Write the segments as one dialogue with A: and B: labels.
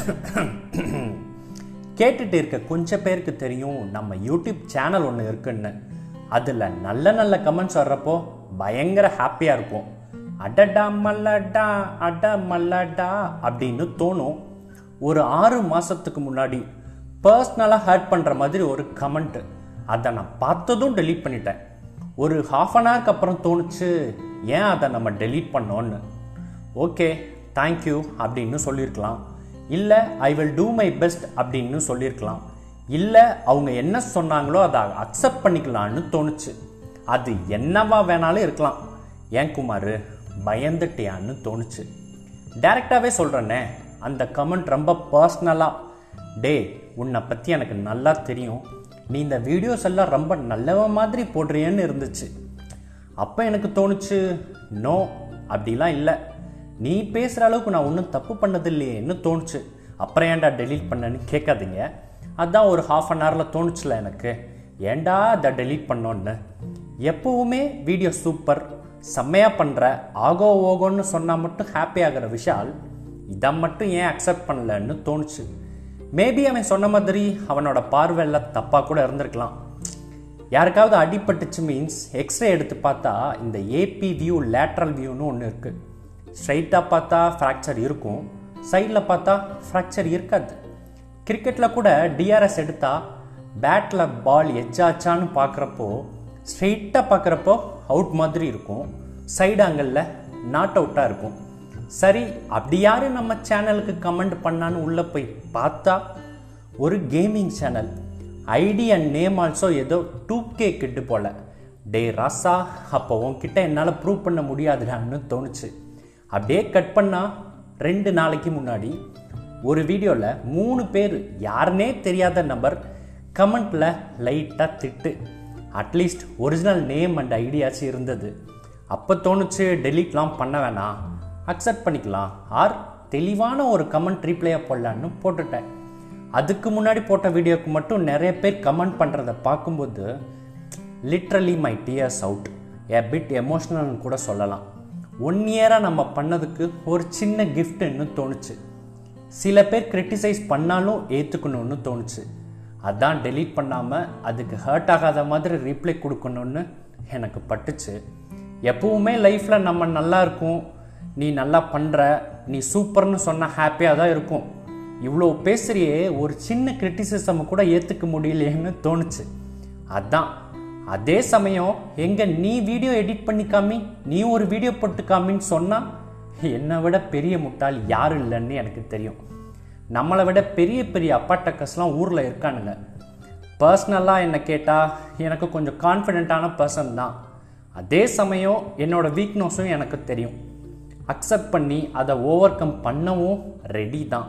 A: கேட்டுட்டு இருக்க கொஞ்சம் பேருக்கு தெரியும் நம்ம யூடியூப் சேனல் ஒன்று இருக்குன்னு. அதில் நல்ல நல்ல கமெண்ட்ஸ் வர்றப்போ பயங்கர ஹாப்பியாக இருக்கும். அடடா மல்லடா அட மல்லடா அப்படின்னு தோணும். ஒரு ஆறு மாதத்துக்கு முன்னாடி பர்சனலாக ஹர்ட் பண்ணுற மாதிரி ஒரு கமெண்ட்டு அதை நான் பார்த்ததும் டெலீட் பண்ணிட்டேன். ஒரு ஹாஃப் அன் ஹவருக்கு அப்புறம் தோணுச்சு ஏன் அதை நம்ம டெலீட் பண்ணோன்னு ஓகே தேங்க்யூ அப்படின்னு சொல்லியிருக்கலாம் இல்லை I will do my best அப்படின்னு சொல்லியிருக்கலாம் இல்லை அவங்க என்ன சொன்னாங்களோ அதை அக்செப்ட் பண்ணிக்கலான்னு தோணுச்சு. அது என்னவா வேணாலும் இருக்கலாம். ஏன் குமார் பயந்துட்டியான்னு தோணுச்சு. டைரெக்டாகவே சொல்கிறேனே அந்த கமெண்ட் ரொம்ப பர்சனலாக டே உன்னை பற்றி எனக்கு நல்லா தெரியும். நீ இந்த வீடியோஸ் எல்லாம் ரொம்ப நல்லவ மாதிரி போடுறியன்னு இருந்துச்சு. அப்போ எனக்கு தோணுச்சு நோ அப்படிலாம் இல்லை. நீ பேசுகிற அளவுக்கு நான் ஒன்றும் தப்பு பண்ணதில்லையேன்னு தோணுச்சு. அப்புறம் ஏன்டா டெலீட் பண்ணேன்னு கேட்காதீங்க. அதுதான் ஒரு ஹாஃப் அன் ஹவரில் தோணுச்சுல எனக்கு. ஏன்டா அதை டெலீட் பண்ணோன்னு? எப்பவுமே வீடியோ சூப்பர் செம்மையாக பண்ணுற ஆகோ ஓகோன்னு சொன்னால் மட்டும் ஹாப்பி ஆகிற விஷால் இதை மட்டும் ஏன் அக்செப்ட் பண்ணலன்னு தோணுச்சு. மேபி அவன் சொன்ன மாதிரி அவனோட பார்வையில் தப்பாக கூட இருந்திருக்கலாம். யாருக்காவது அடிபட்டுச்சு மீன்ஸ் எக்ஸ்ரே எடுத்து பார்த்தா இந்த ஏபி வியூ லேட்ரல் வியூன்னு ஒன்று இருக்குது ஸ்ட்ரைட்டாக பார்த்தா ஃப்ராக்சர் இருக்கும். சைடில் பார்த்தா ஃப்ராக்சர் இருக்காது. கிரிக்கெட்டில் கூட டிஆர்எஸ் எடுத்தால் பேட்டில் பால் எச்சாச்சான்னு பார்க்குறப்போ ஸ்ட்ரெயிட்டாக பார்க்குறப்போ அவுட் மாதிரி இருக்கும். சைடு ஆங்கிளில் நாட் அவுட்டாக இருக்கும். சரி அப்படி யார் நம்ம சேனலுக்கு கமெண்ட் பண்ணான்னு உள்ளே போய் பார்த்தா ஒரு gaming channel ID and name also ஏதோ டூ கே கிட்டு போல். டே ராசா அப்போ உன்கிட்ட என்னால் ப்ரூவ் பண்ண முடியாதுடான்னு தோணுச்சு. அப்படியே கட் பண்ணா ரெண்டு நாளைக்கு முன்னாடி ஒரு வீடியோவில் மூணு பேர் யாருனே தெரியாத நம்பர் கமெண்ட்டில் லைட்டாக திட்டு. At least original name and ஐடியாச்சும் இருந்தது. அப்போ தோணுச்சு டெலிட்லாம் பண்ண வேணாம். அக்செப்ட் பண்ணிக்கலாம். ஆர் தெளிவான ஒரு கமெண்ட் ரீப்ளேயாக போடலான்னு போட்டுட்டேன். அதுக்கு முன்னாடி போட்ட வீடியோக்கு மட்டும் நிறைய பேர் கமெண்ட் பண்ணுறத பார்க்கும்போது literally my tears out a bit எமோஷ்னல்னு கூட சொல்லலாம். ஒன் இயராக நம்ம பண்ணதுக்கு ஒரு சின்ன கிஃப்ட்னு தோணுச்சு. சில பேர் கிரிட்டிசைஸ் பண்ணாலும் ஏற்றுக்கணும்னு தோணுச்சு. அதான் டெலீட் பண்ணாமல் அதுக்கு ஹர்ட் ஆகாத மாதிரி ரீப்ளை கொடுக்கணும்னு எனக்கு பட்டுச்சு. எப்பவுமே லைஃப்பில் நம்ம நல்லா இருக்கும். நீ நல்லா பண்ணுற நீ சூப்பர்னு சொன்னால் ஹாப்பியாக தான் இருக்கும். இவ்வளோ பேசுகிறியே ஒரு சின்ன கிரிட்டிசிசம் கூட ஏற்றுக்க முடியலையேன்னு தோணுச்சு. அதான் அதே சமயம் எங்க நீ வீடியோ எடிட் பண்ணி காமி நீ ஒரு வீடியோ போட்டு காமின்னு சொன்னால் என்னை விட பெரிய முட்டாள் யாரும் இல்லைன்னு எனக்கு தெரியும். நம்மளை விட பெரிய பெரிய அப்பாட்டக்கஸ்லாம் ஊரில் இருக்கானுங்க. பர்சனலாக என்னை கேட்டால் எனக்கு கொஞ்சம் கான்ஃபிடென்ட்டான பர்சன் தான். அதே சமயம் என்னோட வீக்னஸும் எனக்கு தெரியும். அக்செப்ட் பண்ணி அதை ஓவர் கம் பண்ணவும் ரெடி தான்.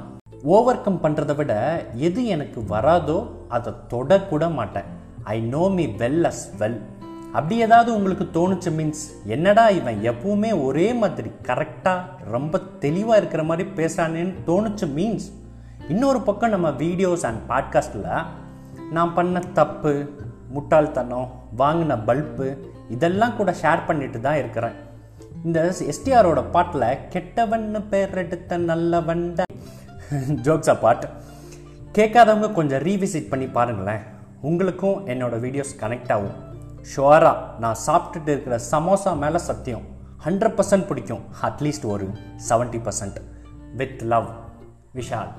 A: ஓவர் கம் பண்ணுறதை விட எது எனக்கு வராதோ அதை தொடக்கூட மாட்டேன். I know me well as well அப்படி ஏதாவது உங்களுக்கு தோணுச்சு மீன்ஸ் என்னடா இவன் எப்பவுமே ஒரே மாதிரி கரெக்டாக ரொம்ப தெளிவாக இருக்கிற மாதிரி பேசுகிறானேன்னு தோணுச்சு மீன்ஸ் இன்னொரு பக்கம் நம்ம வீடியோஸ் அண்ட் பாட்காஸ்டில் நான் பண்ண தப்பு முட்டாள்தனம் வாங்கின பல்பு இதெல்லாம் கூட ஷேர் பண்ணிட்டு தான் இருக்கிறேன். இந்த எஸ்டிஆரோட பாட்டில் கெட்டவன்னு பேர் எடுத்த நல்லவன் ஜோக்ஸா பாட்டு கேட்காதவங்க கொஞ்சம் ரீவிசிட் பண்ணி பாருங்களேன். உங்களுக்கும் என்னோட வீடியோஸ் கனெக்ட் ஆகும். ஷுவராக நான் சாப்பிட்டுட்டு இருக்கிற சமோசா மேலே சத்தியம் ஹண்ட்ரட் பர்சன்ட் பிடிக்கும். அட்லீஸ்ட் ஒரு seventy percent with love Vishal.